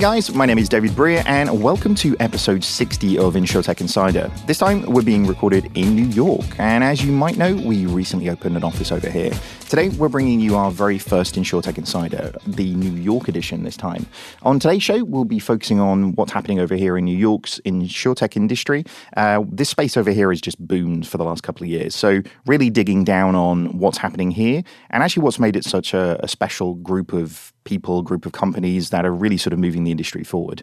Guys, my name is David Breer, and welcome to episode 60 of InsurTech Insider. This time we're being recorded in New York, and as you might know, we recently opened an office over here. Today we're bringing you our very first InsurTech Insider, the New York edition this time. On today's show, we'll be focusing on what's happening over here in New York's InsurTech industry. Uh, this space over here has just boomed for the last couple of years, so really digging down on what's happening here, and actually what's made it such a, a special group of people, group of companies that are really sort of moving the industry forward.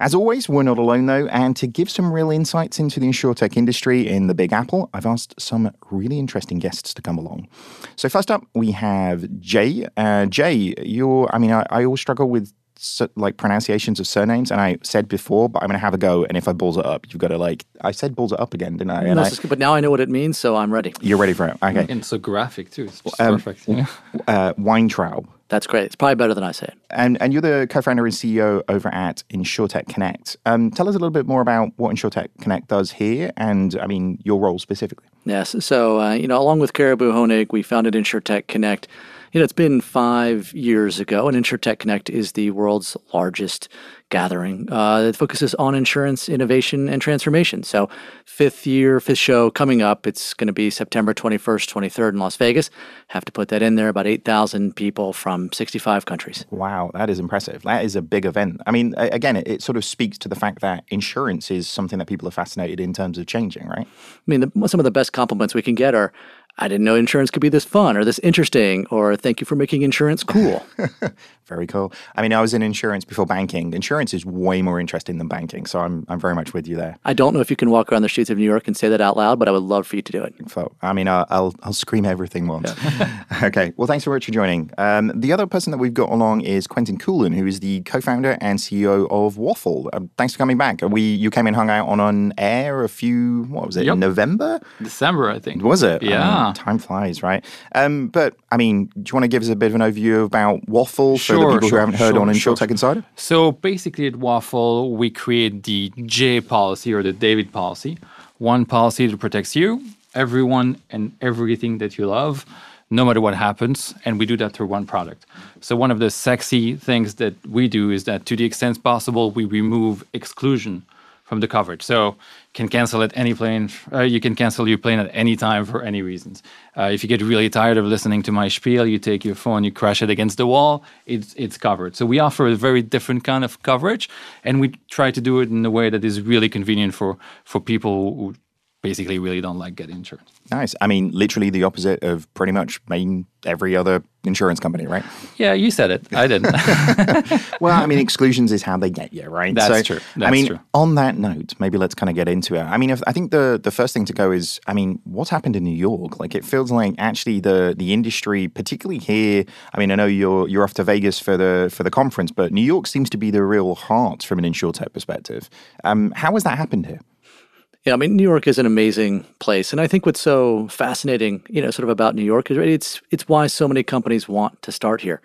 As always, we're not alone though, and to give some real insights into the insurtech industry in the Big Apple, I've asked some really interesting guests to come along. So first up, we have Jay. Uh, Jay, you're, I mean, I, I always struggle with so, like pronunciations of surnames, and I said before, but I'm going to have a go. And if I balls it up, you've got to like I said balls it up again, didn't I? No, I but now I know what it means, so I'm ready. You're ready for it, okay? And so graphic too. It's just Um, perfect. Yeah. Uh, Weintraub, That's great. It's probably better than I say it. and and you're the co-founder and CEO over at InsureTech Connect. Um, tell us a little bit more about what InsureTech Connect does here, and I mean your role specifically. Yes. So, uh, you know, along with Caribou Honig, we founded InsureTech Connect. You know, it's been five years ago, and InsureTech Connect is the world's largest gathering uh, that focuses on insurance innovation and transformation. So, fifth year, fifth show coming up. It's going to be September 21st, 23rd in Las Vegas. Have to put that in there. About 8,000 people from 65 countries. Wow, that is impressive. That is a big event. I mean, again, it, it sort of speaks to the fact that insurance is something that people are fascinated in terms of changing, right? I mean, the, some of the best compliments we can get are, I didn't know insurance could be this fun or this interesting, or thank you for making insurance cool. Very cool. I mean, I was in insurance before banking. Insurance is way more interesting than banking, so I'm I'm very much with you there. I don't know if you can walk around the streets of New York and say that out loud, but I would love for you to do it. So, I mean, I'll I'll, I'll scream everything once. okay. Well, thanks so much for joining. Um, the other person that we've got along is Quentin Coolen, who is the co-founder and CEO of Waffle. Um, thanks for coming back. We you came and hung out on an air a few what was it Yep. November? December, I think. Was it? I Yeah. time flies, right? Um, but I mean, do you want to give us a bit of an overview about Waffle for the Sure, people who haven't heard sure, on sure, InsurTech Insider? So basically, at Waffle, we create the J policy or the David policy. One policy that protects you, everyone, and everything that you love, no matter what happens. And we do that through one product. So, one of the sexy things that we do is that to the extent possible, we remove exclusion from the coverage. So, can cancel at any plane. Uh, you can cancel your plane at any time for any reasons. Uh, if you get really tired of listening to my spiel, you take your phone, you crash it against the wall. It's it's covered. So we offer a very different kind of coverage, and we try to do it in a way that is really convenient for for people who basically really don't like getting insurance. Nice. I mean, literally the opposite of pretty much main every other insurance company, right? Yeah, you said it. I didn't. Well, I mean, exclusions is how they get you, right? That's true. I That's mean, true. on that note, maybe let's kind of get into it. I mean, if, I think the the first thing to go is, I mean, what's happened in New York? Like, it feels like actually the the industry, particularly here. I mean, I know you're you're off to Vegas for the for the conference, but New York seems to be the real heart from an insurtech perspective. Um, how has that happened here? Yeah, I mean, New York is an amazing place, and I think what's so fascinating, you know, sort of about New York is it's it's why so many companies want to start here.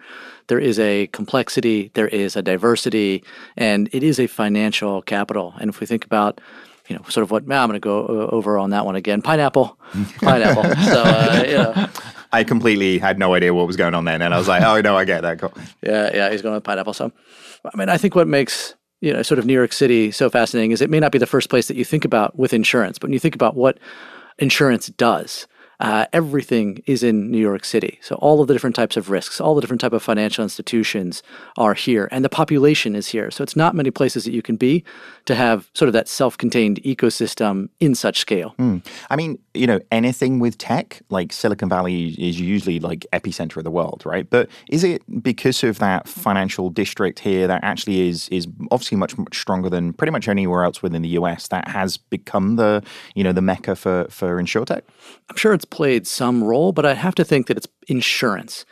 There is a complexity, there is a diversity, and it is a financial capital. And if we think about, you know, sort of what now I'm going to go uh, over on that one again, pineapple, pineapple. so uh, you know, I completely had no idea what was going on then, and I was like, oh no, I get that. Cool. Yeah, yeah, he's going with pineapple. So, I mean, I think what makes you know sort of New York City so fascinating is it may not be the first place that you think about with insurance, but when you think about what insurance does, uh, everything is in New York City. So all of the different types of risks, all the different type of financial institutions are here, and the population is here. So it's not many places that you can be to have sort of that self-contained ecosystem in such scale. I mean, you know, anything with tech, like Silicon Valley is usually like epicenter of the world, right? But is it because of that financial district here that actually is is obviously much much stronger than pretty much anywhere else within the US that has become the you know the mecca for for insurtech? I'm sure it's played some role, but I have to think that it's insurance.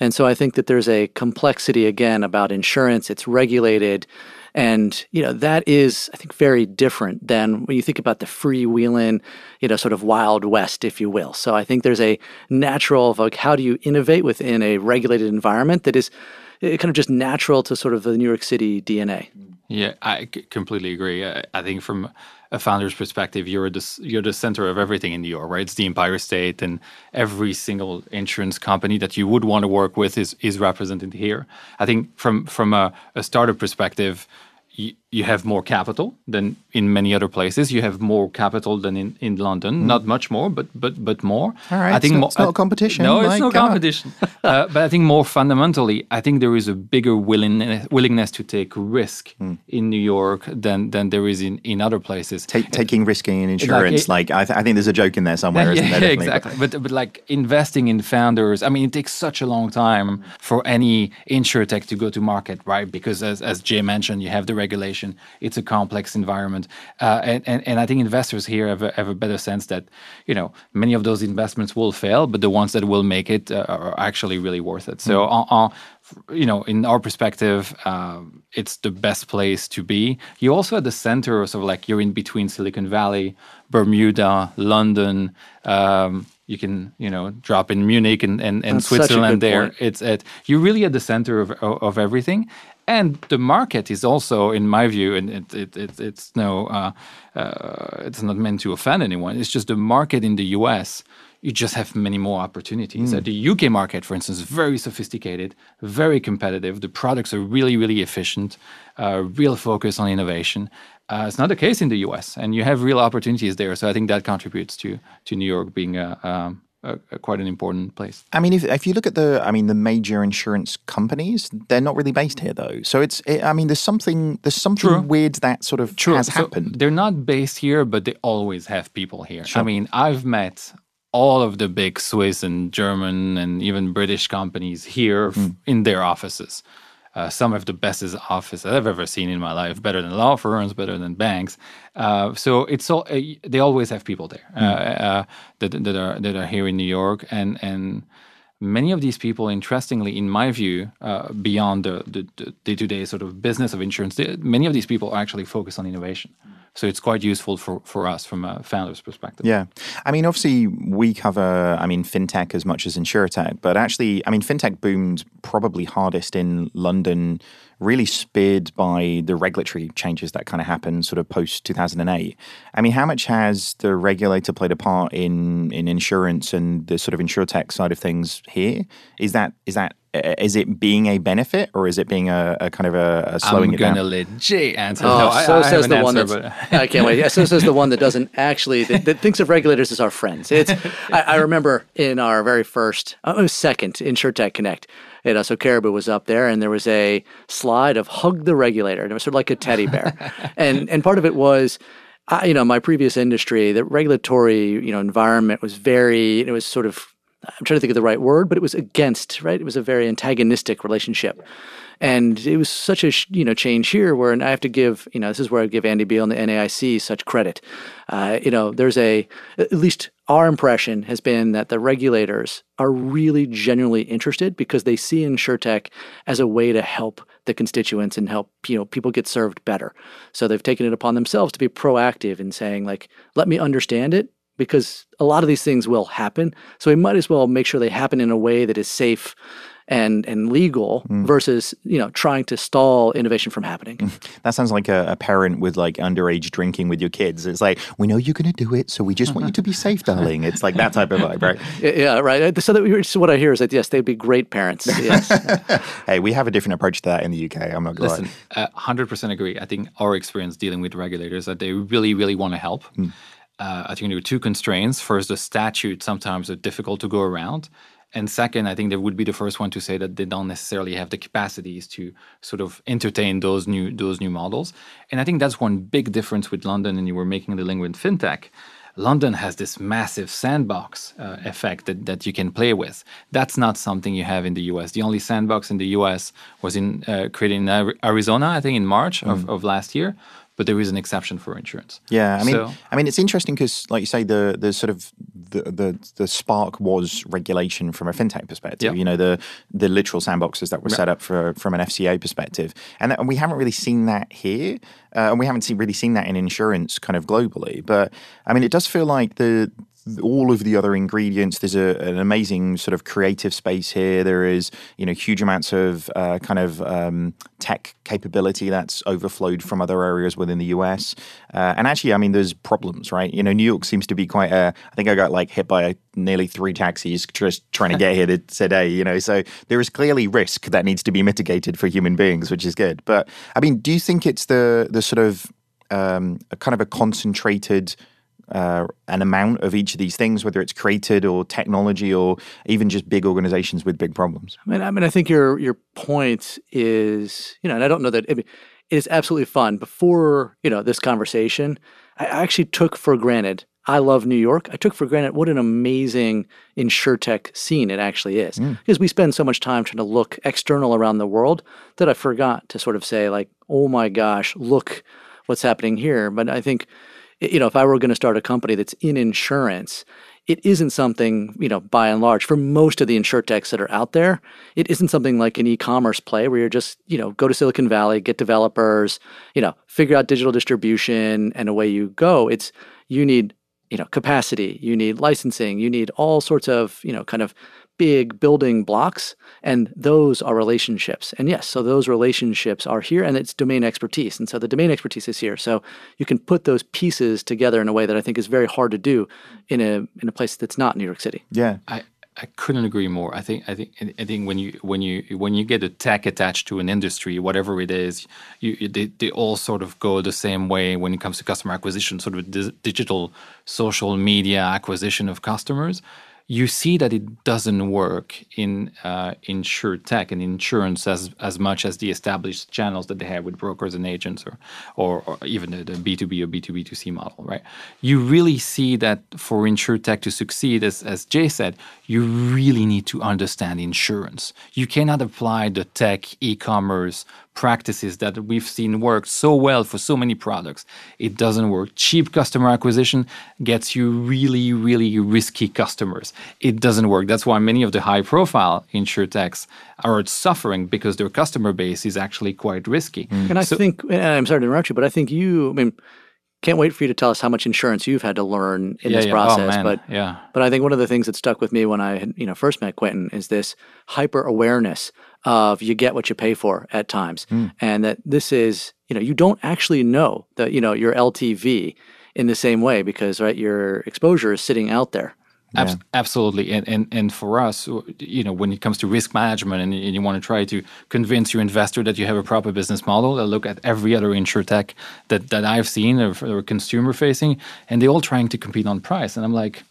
And so I think that there's a complexity again about insurance. It's regulated. And, you know, that is, I think, very different than when you think about the freewheeling, you know, sort of wild west, if you will. So I think there's a natural of like, how do you innovate within a regulated environment that is eh, kind of just natural to sort of the New York City DNA? Yeah, I completely agree. I think from a founder's perspective, you're the you're the center of everything in New York, right? It's the Empire State, and every single insurance company that you would want to work with is is represented here. I think from from a, a startup perspective, you, you have more capital than in many other places. You have more capital than in, in London. Mm. Not much more, but but but more. All right. I think it's not, it's not competition. No, it's no competition. uh, but I think more fundamentally, I think there is a bigger willingness willingness to take risk mm. in New York than than there is in, in other places. Take, taking risk in insurance, like, like I, th- I, think there's a joke in there somewhere, yeah, there, exactly. But, but like investing in founders, I mean, it takes such a long time for any insurtech to go to market, right? Because as as Jay mentioned, you have the regulation it's a complex environment, uh, and, and and I think investors here have a, have a better sense that you know many of those investments will fail, but the ones that will make it uh, are actually really worth it. So, mm. on, you know, in our perspective, uh, it's the best place to be. You're also at the center, sort of like you're in between Silicon Valley, Bermuda, London. Um, you can, you know, drop in Munich and, and, and Switzerland there. Point. It's at you're really at the center of, of everything and the market is also, in my view, and it, it, it, it's no, uh, uh, it's not meant to offend anyone. It's just the market in the U.S. You just have many more opportunities. Mm. the UK market, for instance, is very sophisticated, very competitive. The products are really, really efficient. Uh, real focus on innovation. Uh, it's not the case in the U.S., and you have real opportunities there. So I think that contributes to to New York being a, um, a, a quite an important place. I mean, if, if you look at the, I mean, the major insurance companies, they're not really based here though. So it's, it, I mean, there's something, there's something True. weird that sort of True. has so happened. They're not based here, but they always have people here. Sure. I mean, I've met all of the big Swiss and German and even British companies here mm. in their offices. Uh, some of the best office I've ever seen in my life, better than law firms, better than banks. Uh, so it's all uh, they always have people there mm. that, that are that are here in New York, and and many of these people, interestingly, in my view, uh, beyond the, the, day-to-day sort of business of insurance, they, many of these people actually focus on innovation. So it's quite useful for, for us from a founder's perspective. Yeah. I mean, obviously, we cover, I mean, fintech as much as insurtech, but actually, I mean, fintech boomed probably hardest in London really speared by the regulatory changes that kind of happened sort of post 2008. I mean, how much has the regulator played a part in in insurance and the sort of insurtech side of things here? Is that is that is it being a benefit or is it being a, a kind of a, a slowing I'm it down? I'm gonna legit answer. Oh, no, so I, I says the answer, one that's. I can't wait. Yeah, so says the one that doesn't actually that, that, thinks of regulators as our friends. It's. I, I remember in our very first, oh, second InsureTech Connect, you uh, know, so Caribou was up there, and there was a slide of "hug the regulator," and it was sort of like a teddy bear, and and part of it was. I, you know, my previous industry, the regulatory, you know, environment was very, it was sort of, I'm trying to think of the right word, but it was against, right? It was a very antagonistic relationship. And it was such a you know change here where, and I have to give you know this is where I give Andy Beal and the NAIC such credit. Uh, you know, there's a at least our impression has been that the regulators are really genuinely interested because they see InsureTech as a way to help the constituents and help you know people get served better. So they've taken it upon themselves to be proactive in saying like, let me understand it because a lot of these things will happen. So we might as well make sure they happen in a way that is safe and and legal mm. versus you know trying to stall innovation from happening. That sounds like a, a, parent with like underage drinking with your kids. It's like we know you're going to do it, so we just want you to be safe, darling. It's like that type of vibe, right? Yeah, right. So that so what I hear is that yes, they'd be great parents. Yes. hey, we have a different approach to that in the UK. I'm not going to listen. Uh, hundred percent agree. I think our experience dealing with regulators that they really, really want to help. Mm. Uh, I think there are two constraints. First, the statute sometimes are difficult to go around. And second, I think they would be the first one to say that they don't necessarily have the capacities to sort of entertain those new those new models. And I think that's one big difference with London. And you were making the link with fintech. London has this massive sandbox uh, effect that, that you can play with. That's not something you have in the US. The only sandbox in the US was in uh, created in Arizona, I think, in March mm. of, of last year. But there is an exception for insurance. Yeah, I mean, So- I mean, it's interesting because, like you say, the the sort of the, the the spark was regulation from a fintech perspective. Yeah. You know, the the literal sandboxes that were set up for from an FCA perspective, and, that, and we haven't really seen that here, uh, and we haven't seen, really seen that in insurance kind of globally. But I mean, it does feel like the all of the other ingredients. There's a, an amazing sort of creative space here. There is, you know, huge amounts of uh, kind of um, tech capability that's overflowed from other areas within the US. Uh, and actually, I mean, there's problems, right? You know, New York seems to be quite a. I think I got like hit by a nearly three taxis just trying to get here to, today. You know, so there is clearly risk that needs to be mitigated for human beings, which is good. But I mean, do you think it's the the sort of um, a kind of a concentrated uh, an amount of each of these things, whether it's created or technology or even just big organizations with big problems. I mean, I mean, I think your your point is, you know, and I don't know that I mean, it is absolutely fun. Before you know this conversation, I actually took for granted. I love New York. I took for granted what an amazing insurtech scene it actually is, because we spend so much time trying to look external around the world that I forgot to sort of say like, oh my gosh, look what's happening here. But I think, you know, if I were going to start a company that's in insurance, it isn't something, you know, by and large, for most of the insurtechs that are out there, it isn't something like an e-commerce play where you're just, you know, go to Silicon Valley, get developers, you know, figure out digital distribution, and away you go. It's you need, you know, capacity, you need licensing, you need all sorts of, you know, kind of big building blocks and those are relationships and yes so those relationships are here and it's domain expertise and so the domain expertise is here so you can put those pieces together in a way that i think is very hard to do in a in a place that's not new york city Yeah. I, I couldn't agree more. I think I think I think when you when you when you get a tech attached to an industry, whatever it is, you you- they, they all sort of go the same way when it comes to customer acquisition, sort of di- digital social media acquisition of customers. You see that it doesn't work in uh, insure tech and insurance as as much as the established channels that they have with brokers and agents, or or, or even the, the B two B or B two B two C model, right? You really see that for insure tech to succeed, as as Jay said, you really need to understand insurance. You cannot apply the tech e-commerce practices that we've seen work so well for so many products. It doesn't work. Cheap customer acquisition gets you really, really risky customers. It doesn't work. That's why many of the high-profile insurtechs are suffering because their customer base is actually quite risky. and i think and i'm sorry to interrupt you but i think you i mean can't wait for you to tell us how much insurance you've had to learn in Yeah, this yeah. Oh, process man. but Yeah. But I think one of the things that stuck with me when I had, you know, first met Quentin is this hyper awareness of you get what you pay for at times. Hmm. And that this is, you know, you don't actually know that, you know, your LTV in the same way because, right, your exposure is sitting out there. Abs- Absolutely, and, and and for us, you know, when it comes to risk management, and, and you want to try to convince your investor that you have a proper business model, I look at every other insurtech that that I've seen or, or consumer facing, and they're all trying to compete on price, and I'm like,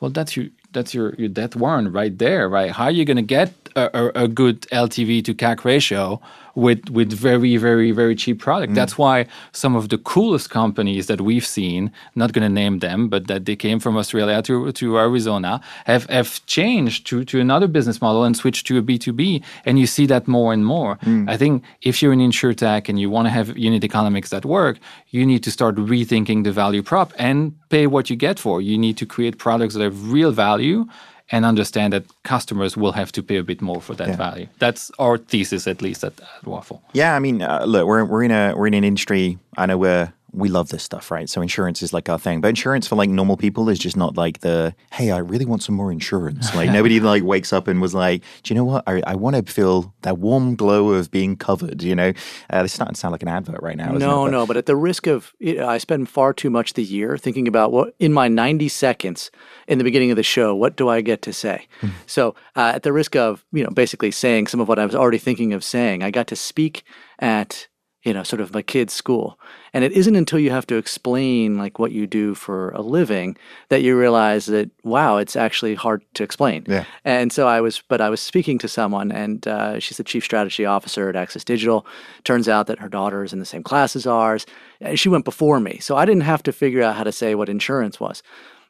well, that's your that's your your death warrant right there, right? How are you going to get a, a, a good LTV to CAC ratio with with very very very cheap product? Mm. That's why some of the coolest companies that we've seen, not going to name them, but that they came from Australia to to Arizona, have have changed to to another business model and switched to a B two B, and you see that more and more. Mm. I think if you're an insure tech and you want to have unit economics that work, you need to start rethinking the value prop and pay what you get for. You need to create products that have real value and understand that customers will have to pay a bit more for that value. That's our thesis, at least at, at Waffle. Yeah, I mean, uh, look, we're we're in a we're in an industry. I know we're we love this stuff, right? So insurance is like our thing, but insurance for like normal people is just not like the hey, I really want some more insurance. Like nobody like wakes up and was like, do you know what? I, I want to feel that warm glow of being covered. You know, uh, this is starting to sound like an advert right now. No? But- no, but at the risk of, you know, I spend far too much the year thinking about what in my 90 seconds in the beginning of the show, what do I get to say? so, uh, at the risk of, you know, basically saying some of what I was already thinking of saying, I got to speak at, you know, sort of my kid's school. And it isn't until you have to explain like what you do for a living that you realize that, wow, it's actually hard to explain. Yeah. And so I was, but I was speaking to someone, and uh, she's the chief strategy officer at Access Digital. Turns out that her daughter is in the same class as ours. And she went before me, so I didn't have to figure out how to say what insurance was.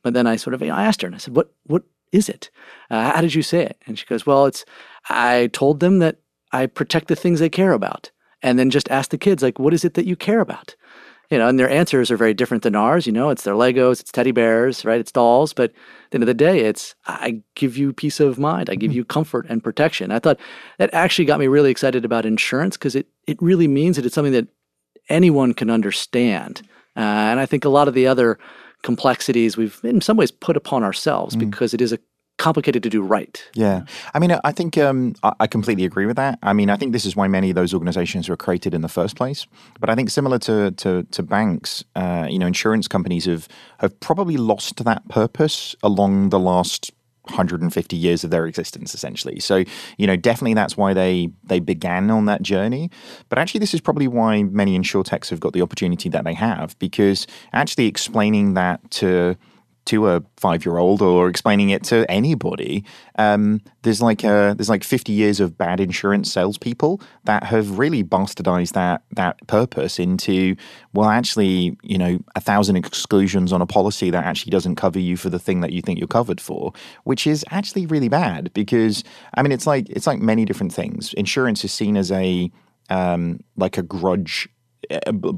But then I sort of, you know, I asked her, and I said, "What, what is it? Uh, how did you say it?" And she goes, "Well, it's. I told them that I protect the things they care about, and then just ask the kids, like, what is it that you care about?" You know, and their answers are very different than ours. You know, it's their Legos, it's teddy bears, right? It's dolls. But at the end of the day, it's I give you peace of mind, I give you comfort and protection. I thought that actually got me really excited about insurance because it it really means that it's something that anyone can understand. Uh, and I think a lot of the other complexities we've in some ways put upon ourselves because it is a complicated to do right. Yeah, I mean, I think um, I, completely agree with that. I mean, I think this is why many of those organizations were created in the first place. But I think similar to to, to banks, uh, you know, insurance companies have have probably lost that purpose along the last 150 years of their existence essentially so you know definitely that's why they they began on that journey but actually this is probably why many insurtechs have got the opportunity that they have because actually explaining that to to a five year old or explaining it to anybody. Um, there's like a, there's like 50 years of bad insurance salespeople that have really bastardized that that purpose into well, actually, you know, a thousand exclusions on a policy that actually doesn't cover you for the thing that you think you're covered for, which is actually really bad because I mean, it's like it's like many different things. Insurance is seen as a um, like a grudge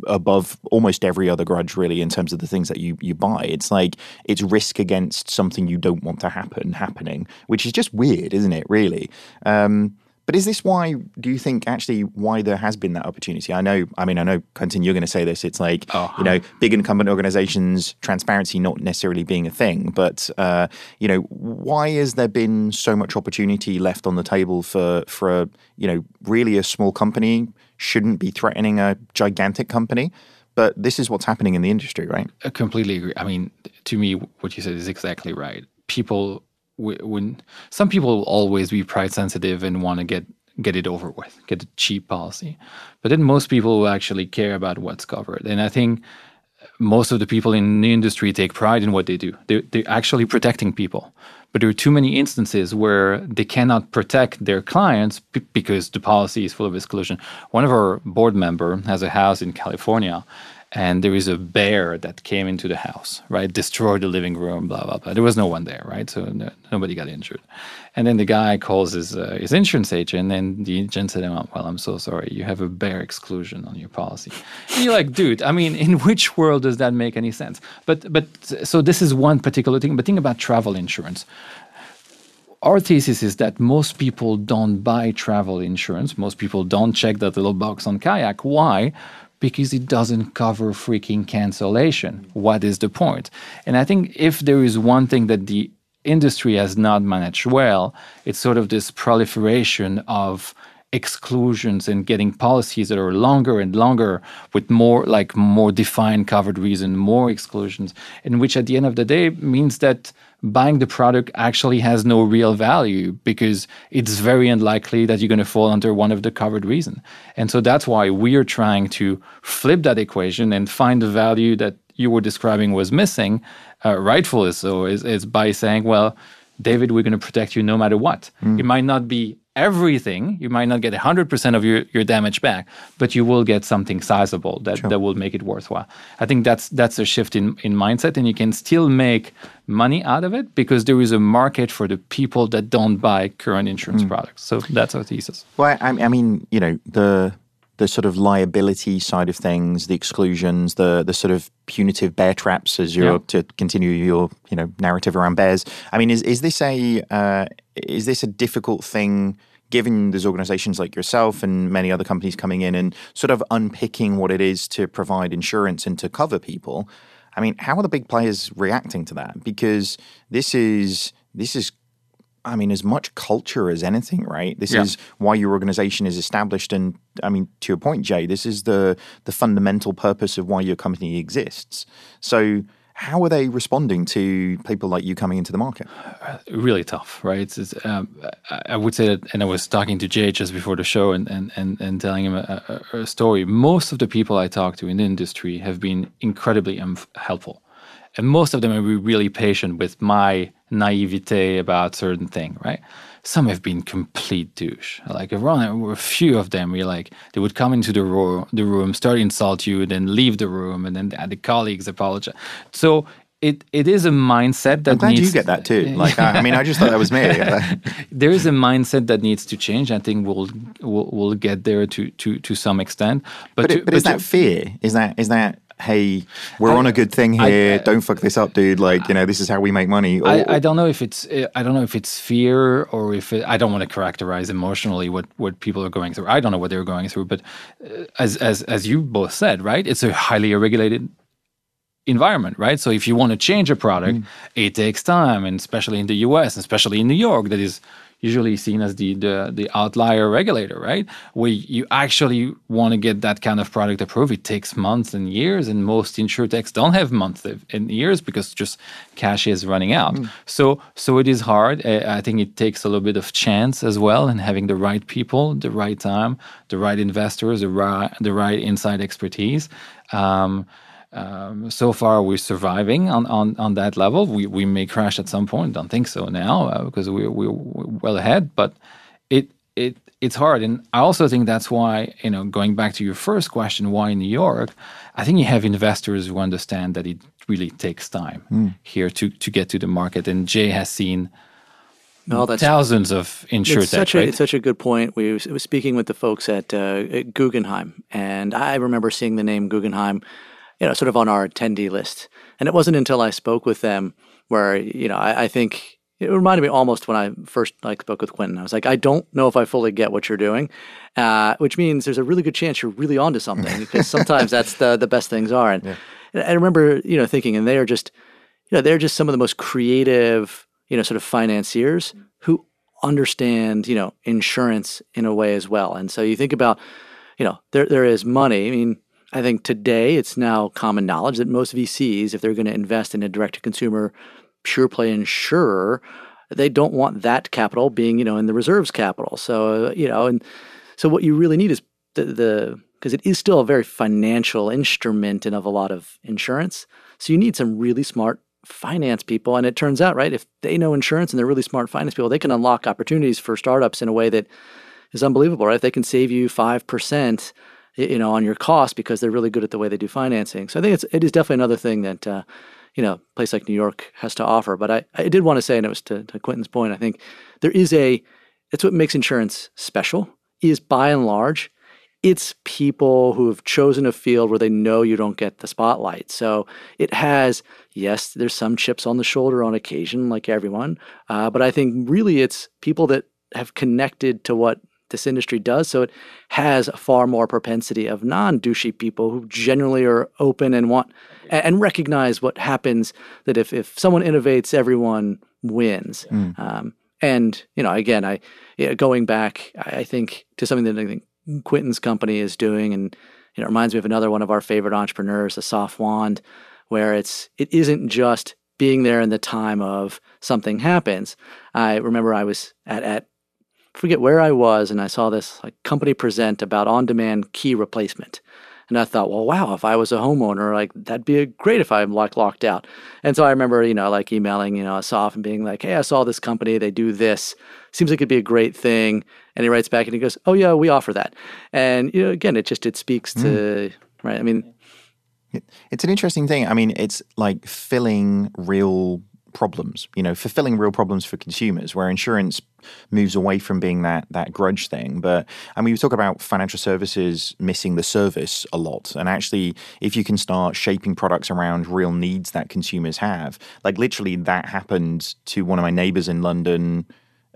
above almost every other grudge really in terms of the things that you you buy. It's like it's risk against something you don't want to happen happening which is just weird isn't it really? Um, but is this why do you think actually why there has been that opportunity? I know i mean i know quentin you're going to say this. It's like Oh, you know big incumbent organizations transparency not necessarily being a thing. But uh, you know why has there been so much opportunity left on the table for for a you know really a small company shouldn't be threatening a gigantic company? But this is what's happening in the industry right? I completely agree. I mean, to me, what you said is exactly right. People, when some people will always be price sensitive and want to get get it over with, get a cheap policy, but then most people will actually care about what's covered. And I think most of the people in the industry take pride in what they do. They're, they're actually protecting people. But there are too many instances where they cannot protect their clients b- because the policy is full of exclusion. One of our board member has a house in California, and there is a bear that came into the house, right? Destroyed the living room, blah blah blah. There was no one there, right? So no, nobody got injured. And then the guy calls his uh, his insurance agent, and the agent said, "Well, I'm so sorry, you have a bear exclusion on your policy." And you're like, dude, I mean, in which world does that make any sense? But but so this is one particular thing. But think about travel insurance our thesis is that most people don't buy travel insurance. Most people don't check that little box on kayak. Why? Because it doesn't cover freaking cancellation. What is the point? And I think if there is one thing that the industry has not managed well, it's sort of this proliferation of exclusions and getting policies that are longer and longer with more like more defined covered reason, more exclusions, and which at the end of the day means that buying the product actually has no real value because it's very unlikely that you're going to fall under one of the covered reason. And so that's why we are trying to flip that equation and find the value that you were describing was missing, uh, rightfully so, is, is by saying, well, David, we're going to protect you no matter what. It might not be everything. You might not get 100% of your, your damage back, but you will get something sizable that, that will make it worthwhile. I think that's that's a shift in, in mindset, and you can still make money out of it because there is a market for the people that don't buy current insurance products. So that's our thesis. Well, I, I mean, you know, the the sort of liability side of things, the exclusions, the the sort of punitive bear traps, as you're Yeah. to continue your you know narrative around bears. I mean, is is this a uh, is this a difficult thing? Given there's organizations like yourself and many other companies coming in and sort of unpicking what it is to provide insurance and to cover people, I mean, how are the big players reacting to that? Because this is this is I mean, as much culture as anything, right? This Yeah. is why your organization is established, and I mean, to your point, Jay, this is the the fundamental purpose of why your company exists. So, how are they responding to people like you coming into the market? really tough, right? It's, it's, um, I I would say that, and I was talking to Jay just before the show and, and, and, and telling him a, a, a story. Most of the people I talk to in the industry have been incredibly um, helpful. And most of them are really patient with my naivete about certain thing, right? Some have been complete douche. Like around a few of them, we like they would come into the room, the room, start insult you, then leave the room, and then the, the colleagues apologize. So it it is a mindset that I'm glad needs you get that too. Like, I, I mean, I just thought that was me. there is a mindset that needs to change. I think we'll we'll, we'll get there to to to some extent. But But, to- it, but is to- that fear? Is that is that hey, we're on a good thing here. I, Don't fuck this up, dude. Like, you know, this is how we make money. Or, I, I, don't know if it's I don't know if it's fear or if it, I don't want to characterize emotionally what what people are going through. I don't know what they're going through, but uh, as as as you both said, right? It's a highly regulated environment, right? So if you want to change a product, mm. it takes time, and especially in the US, especially in New York, that is usually seen as the, the, the outlier regulator, right? Where you actually want to get that kind of product approved, it takes months and years, and most insurtechs don't have months and years because just cash is running out. Mm. So so it is hard. I think it takes a little bit of chance as well, and having the right people, the right time, the right investors, the right the right inside expertise. Um, um, so far, we're surviving on, on, on that level. We, we may crash at some point. Don't think so now uh, because we're, we're well ahead. But it it it's hard, and I also think that's why you know going back to your first question, why in New York? I think you have investors who understand that it really takes time mm. here to to get to the market, and Jay has seen. No, that's, thousands of insurtech. It's such, right? a, it's such a good point. We was, was speaking with the folks at, uh, at Guggenheim, and I remember seeing the name Guggenheim you know, sort of on our attendee list. And it wasn't until I spoke with them where, you know, I, I think it reminded me almost when I first like spoke with Quentin. I was like, I don't know if I fully get what you're doing, uh, which means there's a really good chance you're really onto something because sometimes that's the the best things are. And, yeah. and I remember, you know, thinking, and they are just, you know, they're just some of the most creative, you know, sort of financiers who understand, you know, insurance in a way as well. And so you think about, you know, there there is money. I mean, I think today it's now common knowledge that most VCs, if they're going to invest in a direct to consumer pure play insurer, they don't want that capital being, you know, in the reserves capital. So, you know, and so what you really need is the, the because it is still a very financial instrument and of a lot of insurance. So you need some really smart finance people. And it turns out, right, if they know insurance and they're really smart finance people, they can unlock opportunities for startups in a way that is unbelievable, right? If they can save you 5% you know, on your cost because they're really good at the way they do financing. So I think it's it is definitely another thing that uh, you know, a place like New York has to offer. But I, I did want to say, and it was to, to Quentin's point, I think there is a it's what makes insurance special is by and large it's people who have chosen a field where they know you don't get the spotlight. So it has, yes, there's some chips on the shoulder on occasion, like everyone, uh, but I think really it's people that have connected to what this industry does. So it has a far more propensity of non douchey people who generally are open and want and recognize what happens that if, if someone innovates, everyone wins. Mm. Um, and, you know, again, I going back, I think to something that I think Quentin's company is doing, and it reminds me of another one of our favorite entrepreneurs, the Asaf Wand, where it's it isn't just being there in the time of something happens. I remember I was at at forget where I was, and I saw this like company present about on-demand key replacement. And I thought, well, wow, if I was a homeowner, like that'd be great if I'm like locked out. And so I remember, you know, like emailing, you know, Asaf and being like, hey, I saw this company, they do this. Seems like it'd be a great thing. And he writes back and he goes, oh yeah, we offer that. And you know, again, it just it speaks to mm. right. I mean, it's an interesting thing. I mean, it's like filling real problems, you know, fulfilling real problems for consumers, where insurance moves away from being that that grudge thing. But I mean, we talk about financial services missing the service a lot, and actually, if you can start shaping products around real needs that consumers have, like literally, that happened to one of my neighbors in London.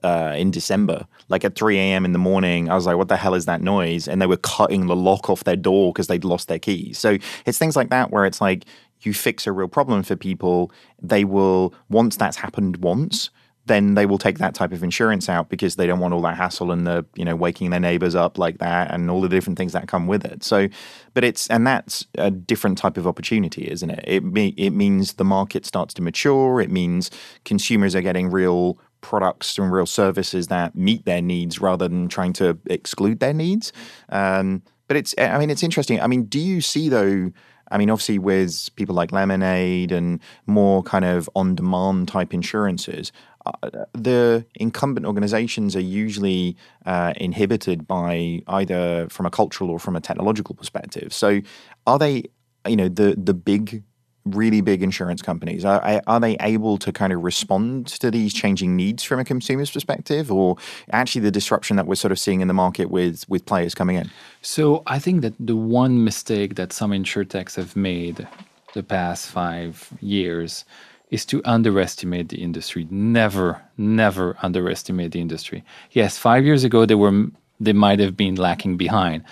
Uh, in December, like at 3 a.m. in the morning, I was like, what the hell is that noise? And they were cutting the lock off their door because they'd lost their keys. So it's things like that where it's like you fix a real problem for people, they will, once that's happened once, then they will take that type of insurance out because they don't want all that hassle and the you know waking their neighbors up like that and all the different things that come with it. So, but it's and that's a different type of opportunity, isn't it? It it means the market starts to mature. It means consumers are getting real products and real services that meet their needs rather than trying to exclude their needs. Um, but it's I mean it's interesting. I mean, do you see though? I mean, obviously, with people like Lemonade and more kind of on demand type insurances, uh, the incumbent organizations are usually uh, inhibited by either from a cultural or from a technological perspective. So, are they, you know, the the big really big insurance companies. Are, are they able to kind of respond to these changing needs from a consumer's perspective or actually the disruption that we're sort of seeing in the market with with players coming in? So i think that the one mistake that some insurtechs have made the past five years is to underestimate the industry. Never never underestimate the industry. Yes five years ago they were they might have been lacking behind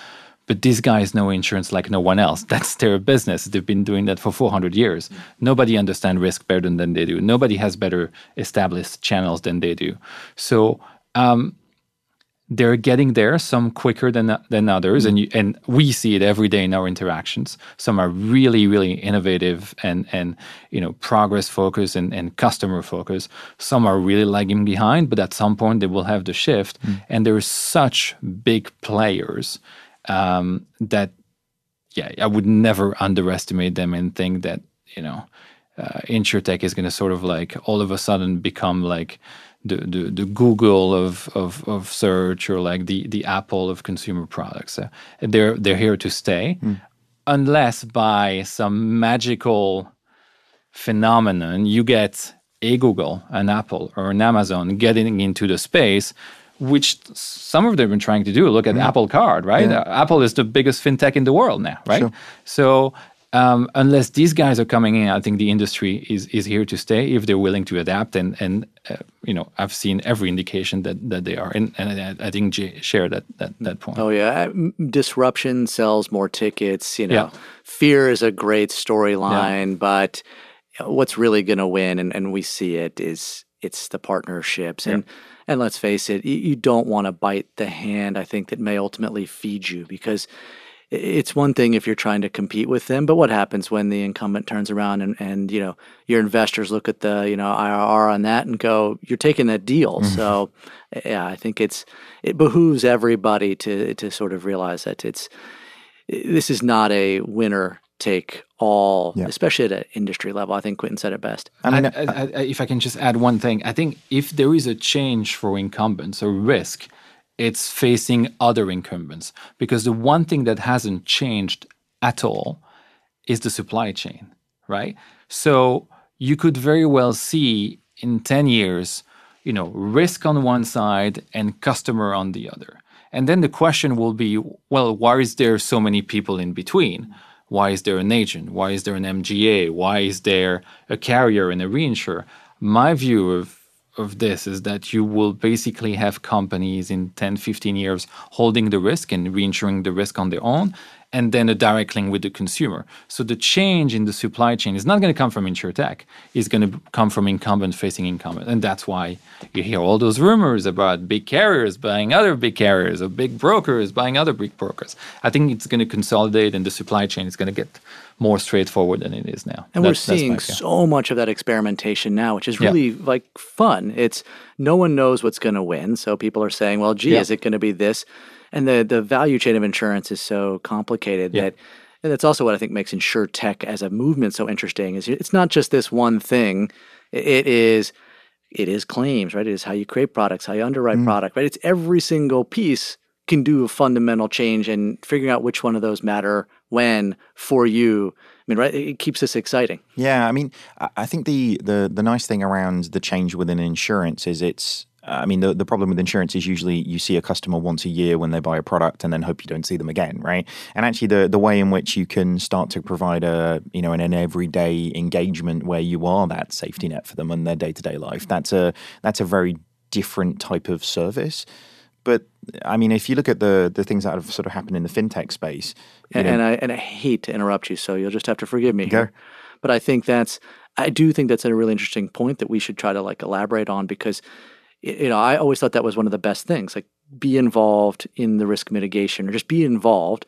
but these guys know insurance like no one else. That's their business. They've been doing that for 400 years. Nobody understands risk better than they do. Nobody has better established channels than they do. So um, they're getting there, some quicker than than others, and you, and we see it every day in our interactions. Some are really, really innovative and and you know progress focused and, and customer focused. Some are really lagging behind, but at some point they will have the shift. Mm. And there are such big players um, that yeah, I would never underestimate them and think that you know, uh, insurtech is going to sort of like all of a sudden become like the, the, the Google of, of, of search or like the, the Apple of consumer products. Uh, they're they're here to stay, mm. unless by some magical phenomenon you get a Google, an Apple, or an Amazon getting into the space which some of them have been trying to do. Look at mm. Apple Card, right? Yeah. Uh, Apple is the biggest fintech in the world now, right? Sure. So um, unless these guys are coming in, I think the industry is is here to stay if they're willing to adapt. And and uh, you know, I've seen every indication that that they are, and, and I, I think Jay shared that that that point. Oh yeah, disruption sells more tickets. You know, yeah. fear is a great storyline, yeah. but what's really going to win, and, and we see it is it's the partnerships and. And let's face it, you don't want to bite the hand, I think, that may ultimately feed you because it's one thing if you're trying to compete with them, but what happens when the incumbent turns around and, and you know your investors look at the you know IRR on that and go, you're taking that deal. Mm-hmm. So yeah, I think it's it behooves everybody to to sort of realize that it's this is not a winner take all, yeah. especially at an industry level. I think Quentin said it best. I mean, I, I, if I can just add one thing, I think if there is a change for incumbents, or risk, it's facing other incumbents because the one thing that hasn't changed at all is the supply chain, right? So you could very well see in 10 years, you know, risk on one side and customer on the other. And then the question will be, well, why is there so many people in between? Why is there an agent? Why is there an MGA? Why is there a carrier and a reinsurer? My view of of this is that you will basically have companies in 10 15 years holding the risk and reinsuring the risk on their own and then a direct link with the consumer. So the change in the supply chain is not going to come from insurtech. It's going to come from incumbent facing incumbent. And that's why you hear all those rumors about big carriers buying other big carriers or big brokers buying other big brokers. I think it's going to consolidate and the supply chain is going to get more straightforward than it is now. And that's, we're seeing so much of that experimentation now, which is really yeah. like fun. It's no one knows what's going to win. So people are saying, well, gee, yeah. is it going to be this? And the the value chain of insurance is so complicated yeah. that and that's also what I think makes insure tech as a movement so interesting. Is it's not just this one thing; it is it is claims, right? It is how you create products, how you underwrite mm. product, right? It's every single piece can do a fundamental change and figuring out which one of those matter when for you. I mean, right? It keeps us exciting. Yeah, I mean, I think the the the nice thing around the change within insurance is it's Uh, I mean, the, the problem with insurance is usually you see a customer once a year when they buy a product and then hope you don't see them again, right? And actually, the, the way in which you can start to provide a, you know, an, an everyday engagement where you are that safety net for them in their day to day life, that's a, that's a very different type of service. But I mean, if you look at the the things that have sort of happened in the fintech space, and, and, I and I hate to interrupt you, so you'll just have to forgive me here. But I think that's I do think that's a really interesting point that we should try to like elaborate on because you know, I always thought that was one of the best things. Like, be involved in the risk mitigation or just be involved.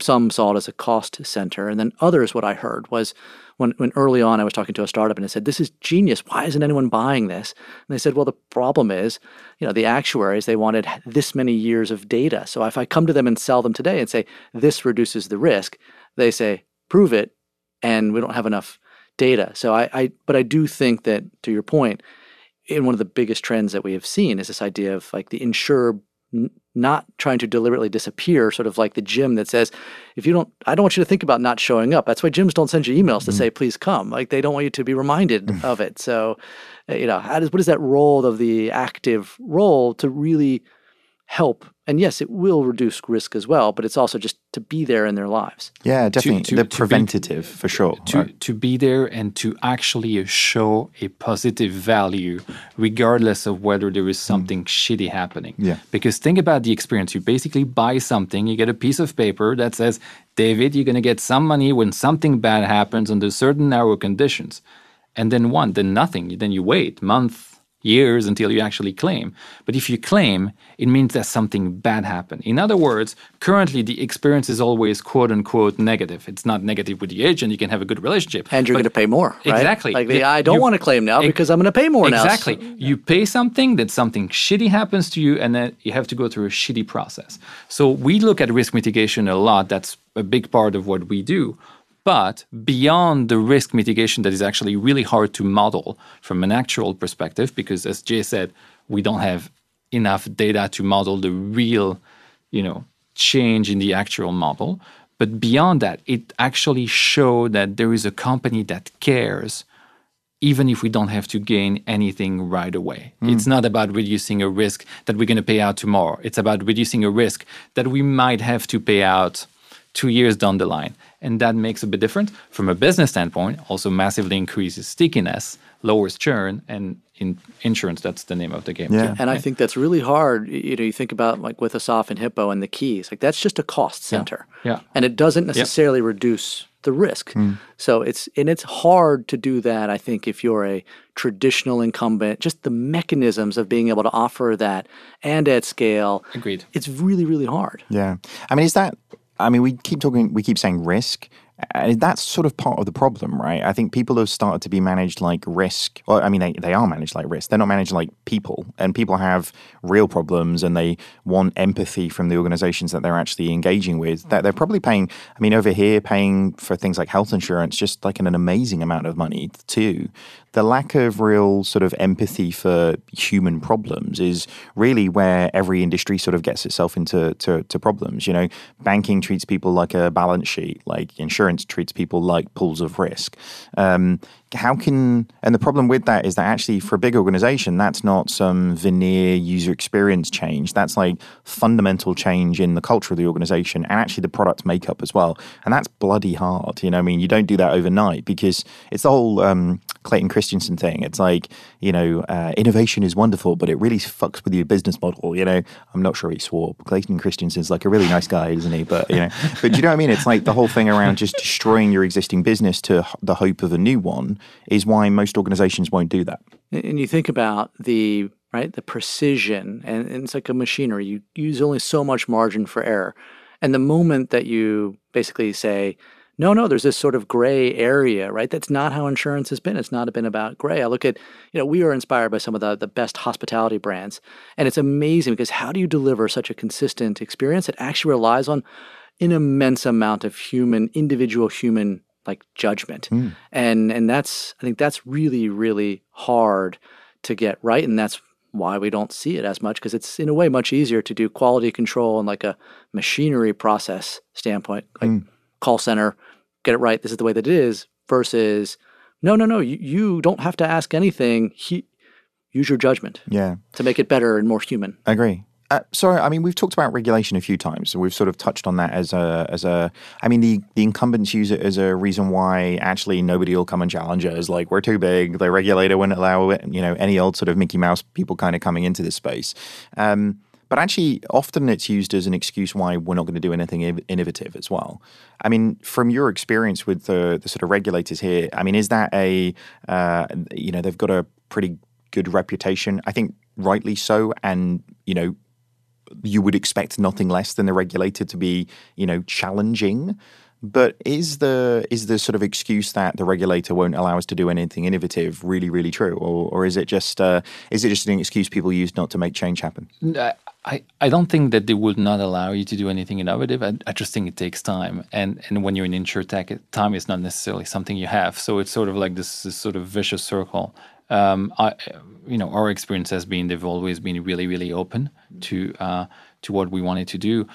Some saw it as a cost center. And then others, what I heard was when, when early on I was talking to a startup and I said, This is genius. Why isn't anyone buying this? And they said, Well, the problem is, you know, the actuaries, they wanted this many years of data. So if I come to them and sell them today and say, This reduces the risk, they say, Prove it. And we don't have enough data. So I, I but I do think that to your point, and one of the biggest trends that we have seen is this idea of like the insurer n- not trying to deliberately disappear, sort of like the gym that says, if you don't, I don't want you to think about not showing up. That's why gyms don't send you emails to say, please come. Like they don't want you to be reminded of it. So, uh, you know, how does, what is that role of the active role to really help? And yes, it will reduce risk as well, but it's also just to be there in their lives. Yeah, definitely. to- the to be- preventative for sure. to, right? to be there and to actually show a positive value regardless of whether there is something mm. shitty happening Yeah. because think about the experience you basically buy something you get a piece of paper that says david you're going to get some money when something bad happens under certain narrow conditions and then one then nothing then you wait month years until you actually claim but if you claim it means that something bad happened in other words currently the experience is always quote unquote negative it's not negative with the agent you can have a good relationship And you're going to pay more. Right? Exactly. Like the, I don't you- want to claim now because I'm going to pay more now. Exactly. You pay something, then something shitty happens to you, and then you have to go through a shitty process. So we look at risk mitigation a lot. That's a big part of what we do. But beyond the risk mitigation that is actually really hard to model from an actuarial perspective, because as Jay said, we don't have enough data to model the real, you know, change in the actual model. But beyond that, it actually showed that there is a company that cares even if we don't have to gain anything right away. Hmm. It's not about reducing a risk that we're going to pay out tomorrow. It's about reducing a risk that we might have to pay out two years down the line. And that makes a bit different. From a business standpoint, also massively increases stickiness, lowers churn, and in insurance, that's the name of the game. Yeah. too. And I think that's really hard. You know, you think about like with Asaf and Hippo and the keys, like that's just a cost center. Yeah. And it doesn't necessarily reduce the risk. Hmm. So it's and it's hard to do that, I think, if you're a traditional incumbent, just the mechanisms of being able to offer that and at scale. Agreed. It's really, really hard. Yeah. I mean, is that, I mean, we keep talking, we keep saying risk. And that's sort of part of the problem, right? I think people have started to be managed like risk. Well, I mean, they, they are managed like risk. They're not managed like people. And people have real problems and they want empathy from the organizations that they're actually engaging with. That they're probably paying, I mean, over here, paying for things like health insurance, just like an, an amazing amount of money too. The lack of real sort of empathy for human problems is really where every industry sort of gets itself into to, to problems. You know, banking treats people like a balance sheet, like insurance treats people like pools of risk. Um, how can and the problem with that is that actually for a big organization that's not some veneer user experience change that's like fundamental change in the culture of the organization and actually the product makeup as well and that's bloody hard you know i mean you don't do that overnight because it's the whole um, clayton christensen thing. It's like you know uh, innovation is wonderful but it really fucks with your business model you know? I'm not sure he swore. Clayton christensen's like a really nice guy isn't he? But you know but you know what i mean? It's like the whole thing around just destroying your existing business to the hope of a new one is why most organizations won't do that. And you think about the right the precision, and, and it's like a machinery. You use only so much margin for error, and the moment that you basically say, "No, no," there's this sort of gray area, right? That's not how insurance has been. It's not been about gray. I look at, you know, we are inspired by some of the the best hospitality brands, and it's amazing because how do you deliver such a consistent experience that actually relies on an immense amount of human, individual human like judgment. Hmm. And and that's I think that's really really hard to get right and that's why we don't see it as much because it's in a way much easier to do quality control and like a machinery process standpoint like hmm. call center get it right this is the way that it is versus no no no you, you don't have to ask anything he, use your judgment Yeah, to make it better and more human I agree. Uh, sorry, I mean we've talked about regulation a few times, so we've sort of touched on that as a as a. I mean the the incumbents use it as a reason why actually nobody will come and challenge us. Like we're too big. The regulator wouldn't allow it. You know any old sort of Mickey Mouse people kind of coming into this space. Um, but actually, often it's used as an excuse why we're not going to do anything innovative as well. I mean, from your experience with the, the sort of regulators here, I mean, is that a, uh, you know, they've got a pretty good reputation, I think rightly so. And, you know, you would expect nothing less than the regulator to be, you know, challenging. But is the is the sort of excuse that the regulator won't allow us to do anything innovative really really true, or or is it just uh, is it just an excuse people use not to make change happen? I, I, don't think that they would not allow you to do anything innovative. I, I just think it takes time. And and when you're in insurtech, it- time is not necessarily something you have. So it's sort of like this, this sort of vicious circle. um, I, you know, our experience has been they've always been really, really open to uh, to what we wanted to do.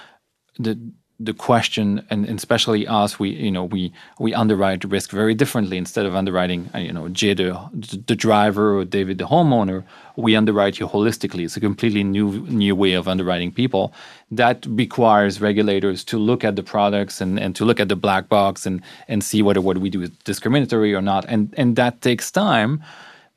The the question, and, and especially us, we you know we we underwrite risk very differently. Instead of underwriting, uh, you know, Jay the, the driver or David the homeowner, we underwrite you holistically. It's a completely new new way of underwriting people. That requires regulators to look at the products and, and to look at the black box and and see whether what we do is discriminatory or not. And and that takes time,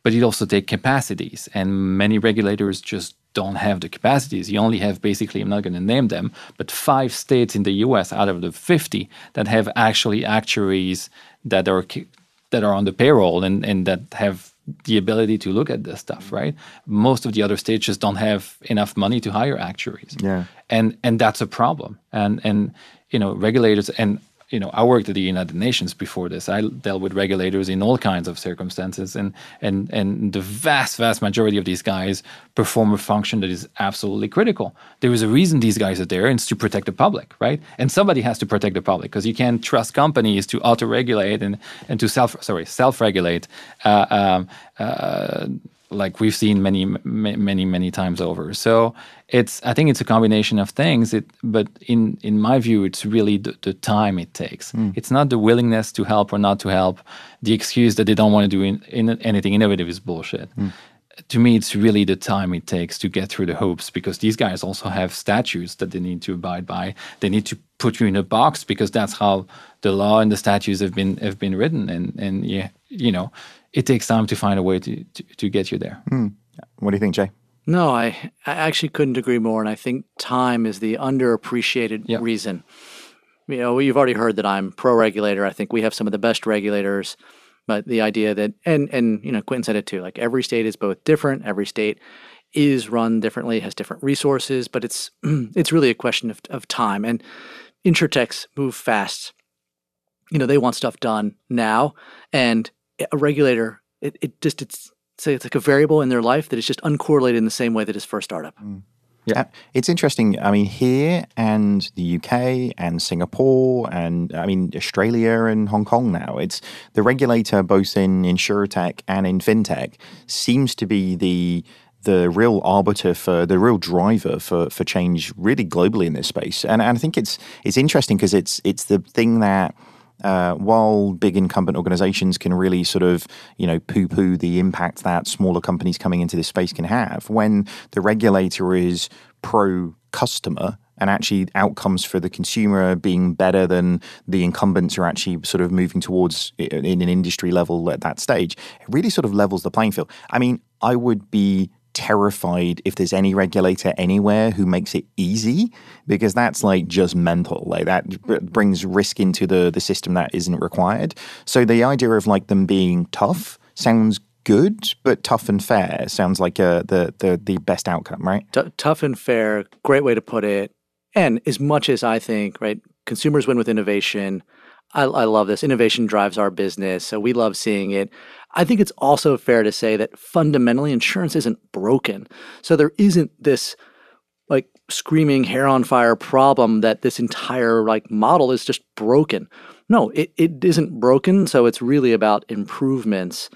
but it also takes capacities. And many regulators just don't have the capacities. You only have basically, I'm not going to name them, but five states in the US out of the 50 that have actually actuaries that are that are on the payroll and, and that have the ability to look at this stuff, right? Most of the other states just don't have enough money to hire actuaries. Yeah. And and that's a problem. And and you know, regulators and you know, I worked at the United Nations before this. I dealt with regulators in all kinds of circumstances, and and and the vast, vast majority of these guys perform a function that is absolutely critical. There is a reason these guys are there, and it's to protect the public, right? And somebody has to protect the public because you can't trust companies to auto-regulate and and to self sorry self-regulate. Uh, um, uh, like we've seen many many many times over. So it's i think it's a combination of things. It but in in my view it's really the, the time it takes. Mm. it's not the willingness to help or not to help. The excuse that they don't want to do in, in anything innovative is bullshit. Mm. to me it's really the time it takes to get through the hoops because these guys also have statutes that they need to abide by. They need to put you in a box because that's how the law and the statutes have been have been written. And and yeah you know it takes time to find a way to, to, to get you there. Mm. What do you think, Jay? No, I, I actually couldn't agree more. And I think time is the underappreciated yep. reason. You know, you've already heard that I'm pro regulator. I think we have some of the best regulators. But the idea that, and, and, you know, Quentin said it too, like every state is both different. Every state is run differently, has different resources, but it's, it's really a question of, of time. And insurtechs move fast. You know, they want stuff done now. And a regulator, it, it just it's say it's like a variable in their life that is just uncorrelated in the same way that is for a startup. Mm. Yeah, it's interesting. I mean, here and the UK and Singapore and I mean Australia and Hong Kong now. It's the regulator both in insurtech and in fintech seems to be the the real arbiter for the real driver for for change really globally in this space. And, and I think it's it's interesting because it's it's the thing that uh, while big incumbent organizations can really sort of, you know, poo poo the impact that smaller companies coming into this space can have, when the regulator is pro customer and actually outcomes for the consumer being better than the incumbents are actually sort of moving towards in an industry level at that stage, it really sort of levels the playing field. I mean, I would be terrified if there's any regulator anywhere who makes it easy because that's like just mental. Like that brings risk into the the system that isn't required. So the idea of like them being tough sounds good but tough and fair sounds like uh, the the the best outcome right? T- tough and fair great way to put it. And as much as i think right consumers win with innovation. I, I love this. Innovation drives our business so we love seeing it I think it's also fair to say that fundamentally insurance isn't broken. So there isn't this like screaming hair on fire problem that this entire like model is just broken. No, it, it isn't broken. So it's really about improvements.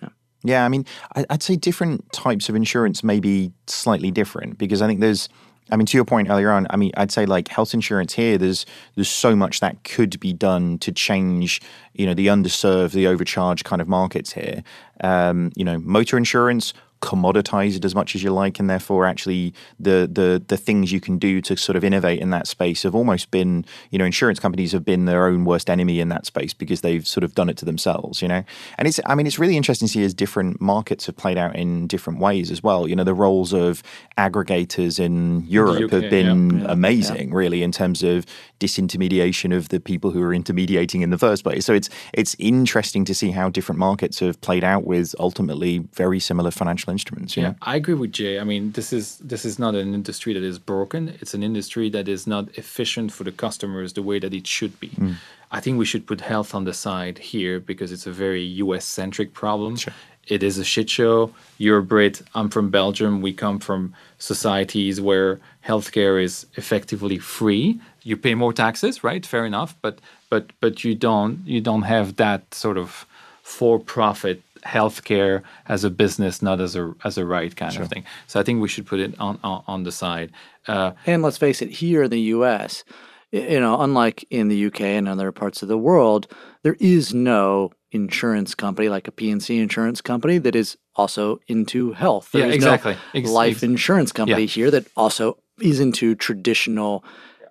Yeah. yeah, I mean, I'd say different types of insurance may be slightly different because I think there's I mean, to your point earlier on, I mean, I'd say like health insurance here, there's there's so much that could be done to change, you know, the underserved, the overcharged kind of markets here. Um, you know, motor insurance, commoditize it as much as you like, and therefore actually the the the things you can do to sort of innovate in that space have almost been, you know, insurance companies have been their own worst enemy in that space because they've sort of done it to themselves, you know. And it's I mean it's really interesting to see as different markets have played out in different ways as well. You know, the roles of aggregators in Europe UK, have been yeah. amazing, yeah. really, in terms of disintermediation of the people who are intermediating in the first place. So it's it's interesting to see how different markets have played out with ultimately very similar financial instruments. yeah, know? I agree with Jay. I mean, this is this is not an industry that is broken. It's an industry that is not efficient for the customers the way that it should be. Mm. I think we should put health on the side here because it's a very US centric problem. Sure. It is a shit show. You're a Brit. I'm from Belgium. We come from societies where healthcare is effectively free. You pay more taxes, right? Fair enough, but but but you don't you don't have that sort of for-profit healthcare as a business, not as a as a right kind of thing. So I think we should put it on on, on the side. Uh, And let's face it, here in the U.S., you know, unlike in the UK and other parts of the world, there is no insurance company like a P&C insurance company that is also into health. There Yeah, is no exactly. Ex- life ex- insurance company yeah. here that also is into traditional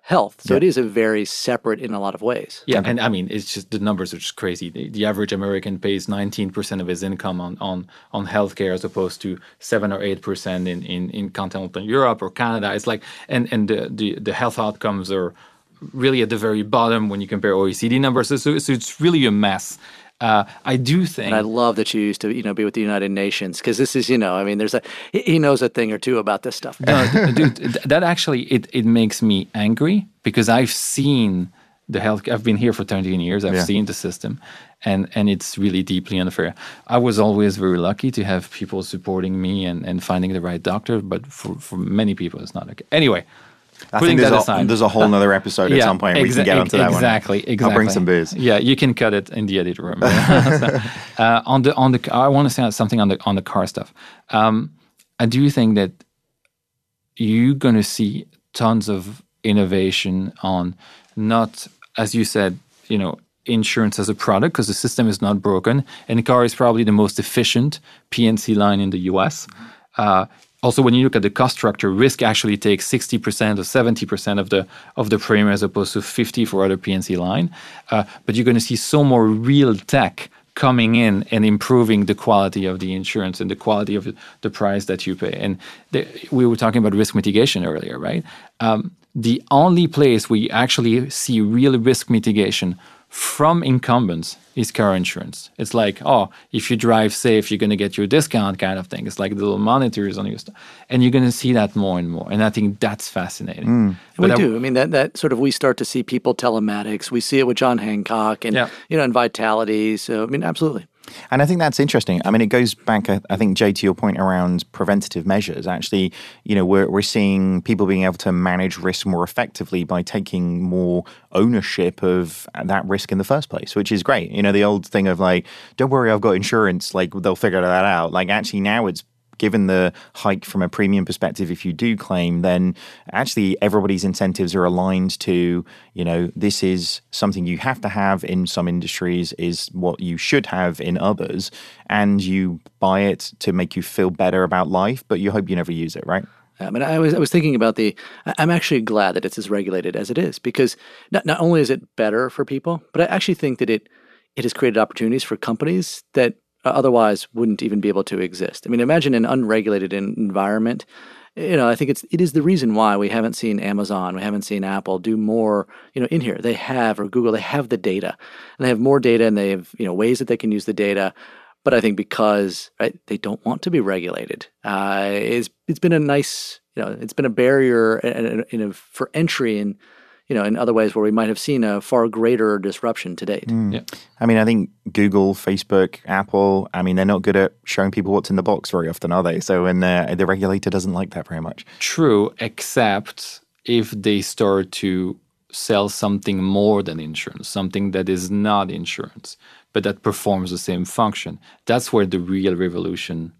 health. So it is a very separate in a lot of ways. Yeah, and I mean, it's just the numbers are just crazy. The, the average American pays 19% of his income on on on healthcare, as opposed to seven or eight percent in, in in continental Europe or Canada. It's like, and and the the, the health outcomes are really at the very bottom when you compare OECD numbers. So, so it's really a mess. Uh, I do think. And I love that you used to, you know, be with the United Nations because this is, you know, I mean, there's a he he knows a thing or two about this stuff. no, dude, that actually it, it makes me angry because I've seen the health. I've been here for 13 years. I've Yeah. seen the system, and and it's really deeply unfair. I was always very lucky to have people supporting me and, and finding the right doctor, but for, for many people, it's not okay. Anyway, I putting think there's that a, aside, there's a whole other episode at some point we can get onto that exactly, one. Exactly, I'll bring some booze. Yeah, you can cut it in the edit room. So, uh, on the on the, I want to say something on the on the car stuff. Um, I do think that you're going to see tons of innovation on not, as you said, you know, insurance as a product because the system is not broken, and the car is probably the most efficient P&C line in the U.S. Uh, also, when you look at the cost structure, risk actually takes sixty percent or seventy percent of the of the premium as opposed to fifty for other P&C line. Uh, but you're going to see so more real tech coming in and improving the quality of the insurance and the quality of the price that you pay. And the, we were talking about risk mitigation earlier, right? Um, the only place we actually see real risk mitigation from incumbents is car insurance. It's like, oh, if you drive safe, you're going to get your discount kind of thing. It's like the little monitors on your stuff. And you're going to see that more and more. And I think that's fascinating. And But we I- do. I mean, that that sort of we start to see people telematics. We see it with John Hancock and Yeah. you know, and Vitality. So I mean, absolutely. And I think that's interesting. I mean, it goes back, I think, Jay, to your point around preventative measures. Actually, you know, we're, we're seeing people being able to manage risk more effectively by taking more ownership of that risk in the first place, which is great. You know, the old thing of like, don't worry, I've got insurance, like they'll figure that out. Like, actually, now it's given the hike from a premium perspective, if you do claim, then actually everybody's incentives are aligned to, you know, this is something you have to have in some industries, is what you should have in others, and you buy it to make you feel better about life, but you hope you never use it, right? I mean, I was I was thinking about the. I'm actually glad that it's as regulated as it is because not not only is it better for people, but I actually think that it it has created opportunities for companies that Uh, otherwise wouldn't even be able to exist. I mean, imagine an unregulated environment. You know, I think it's it is the reason why we haven't seen Amazon, we haven't seen Apple do more. You know, in here they have or Google, they have the data, and they have more data, and they have you know ways that they can use the data. But I think because right, they don't want to be regulated, uh, it's it's been a nice you know it's been a barrier and, and, and a- for entry in you know in other ways where we might have seen a far greater disruption to date. Yeah. I mean, I think Google, Facebook, Apple, I mean, they're not good at showing people what's in the box very often, are they? So, and uh, the regulator doesn't like that very much. True, except if they start to sell something more than insurance, something that is not insurance, but that performs the same function. That's where the real revolution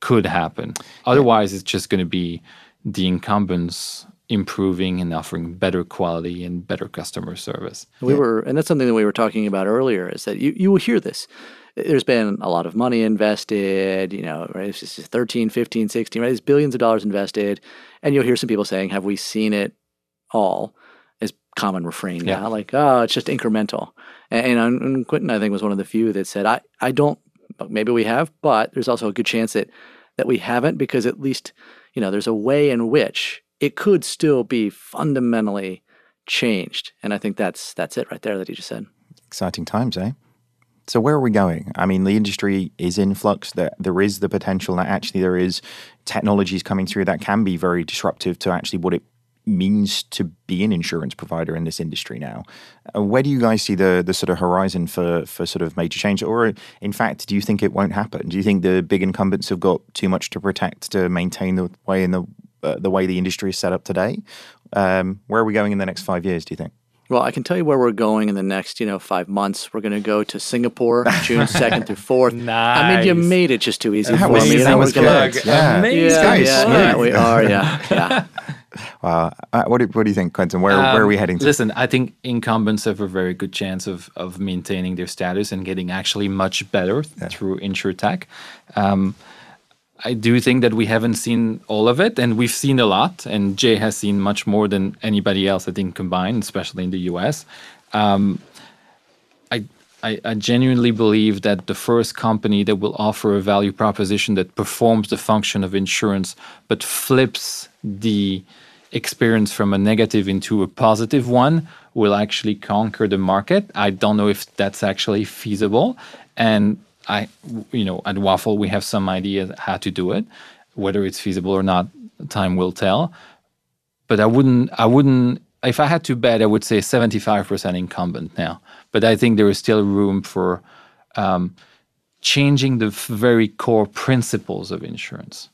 could happen. Otherwise, it's just going to be the incumbents improving and offering better quality and better customer service. We were, and that's something that we were talking about earlier, is that you, you will hear this. There's been a lot of money invested, you know, right? It's just 13, 15, 16, right? There's billions of dollars invested. And you'll hear some people saying, have we seen it all? Is common refrain Yeah. now, like, oh, it's just incremental. And, and, and Quentin, I think, was one of the few that said, I, I don't, maybe we have, but there's also a good chance that, that we haven't because at least, you know, there's a way in which it could still be fundamentally changed. And I think that's that's it right there that he just said. Exciting times, eh? So where are we going? I mean, the industry is in flux. There, there is the potential that actually there is technologies coming through that can be very disruptive to actually what it means to be an insurance provider in this industry now. Uh, where do you guys see the the sort of horizon for for sort of major change, or in fact, do you think it won't happen? Do you think the big incumbents have got too much to protect to maintain the way in the uh, the way the industry is set up today? Um, where are we going in the next five years? Do you think? Well, I can tell you where we're going in the next, you know, five months. We're going to go to Singapore, June second through fourth. nice. I mean, you made it just too easy That for was- me. that We're was gonna- good. Yeah. Amazing. Yeah, guys, yeah, smooth. yeah, we are. Yeah, yeah. Wow. Uh, what, do, what do you think, Quentin? Where, where are we Um, heading to? Listen, I think incumbents have a very good chance of of maintaining their status and getting actually much better through insurtech. Um, I do think that we haven't seen all of it, and we've seen a lot, and Jay has seen much more than anybody else, I think, combined, especially in the US. Um, I, I, I genuinely believe that the first company that will offer a value proposition that performs the function of insurance but flips the experience from a negative into a positive one will actually conquer the market. I don't know if that's actually feasible. And I, you know, at Waffle, we have some idea how to do it. Whether it's feasible or not, time will tell but I wouldn't. I wouldn't. If I had to bet, I would say seventy-five percent incumbent now. But I think there is still room for um, changing the very core principles of insurance.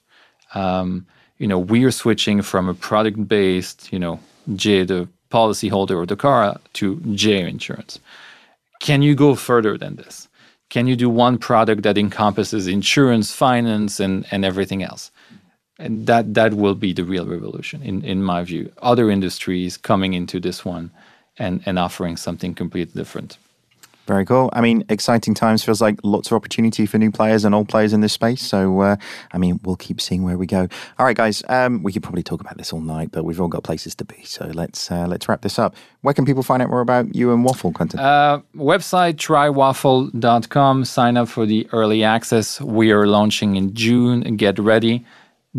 Um, you know, we are switching from a product-based, you know, J the policyholder or the car to J insurance. Can you go further than this? Can you do one product that encompasses insurance, finance, and and everything else? and that that will be the real revolution in in my view other industries coming into this one and and offering something completely different Very cool. I mean, exciting times. Feels like lots of opportunity for new players and old players in this space. So, uh, I mean, we'll keep seeing where we go. All right, guys. Um, we could probably talk about this all night, but we've all got places to be. So let's uh, let's wrap this up. Where can people find out more about you and Waffle, Quentin? uh, website trywaffle.com sign up for the early access we are launching in june get ready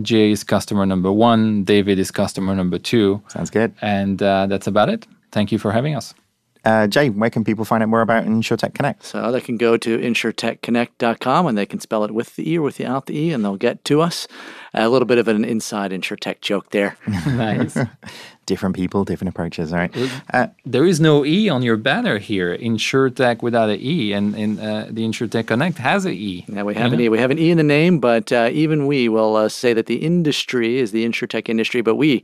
jay is customer number one david is customer number two Sounds good. and uh, that's about it thank you for having us Uh, Jay, where can people find out more about InsureTech Connect? So they can go to insuretechconnect.com and they can spell it with the E or without the E and they'll get to us. a little bit of an inside InsureTech joke there. nice Different people, different approaches. All right. Uh, There is no E on your banner here. InsureTech without an E, and, and uh, the InsureTech Connect has an E. Yeah, we have an E. We have an E in the name, but uh, even we will uh, say that the industry is the InsureTech industry, but we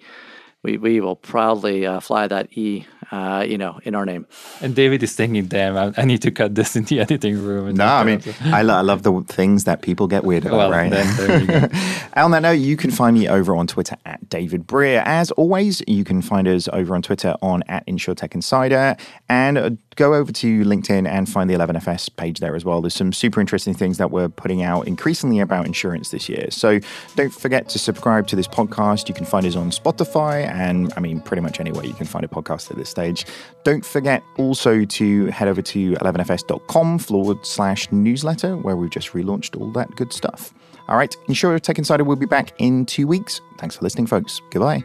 we, we will proudly uh, fly that E, uh, you know, in our name. And David is thinking, "Damn, I, I need to cut this in the editing room." no, I mean. I, lo- I love the things that people get weird about, well, right? then there you go. On that note, you can find me over on Twitter at David Brear. As always, you can find us over on Twitter on at InsureTech Insider and uh, go over to LinkedIn and find the 11FS page there as well. There's some super interesting things that we're putting out increasingly about insurance this year. So don't forget to subscribe to this podcast. You can find us on Spotify and I mean, pretty much anywhere you can find a podcast at this stage. Don't forget also to head over to 11fs.com forward slash newsletter where we've just relaunched all that good stuff. All right, Insure Tech Insider will be back in two weeks. Thanks for listening, folks. Goodbye.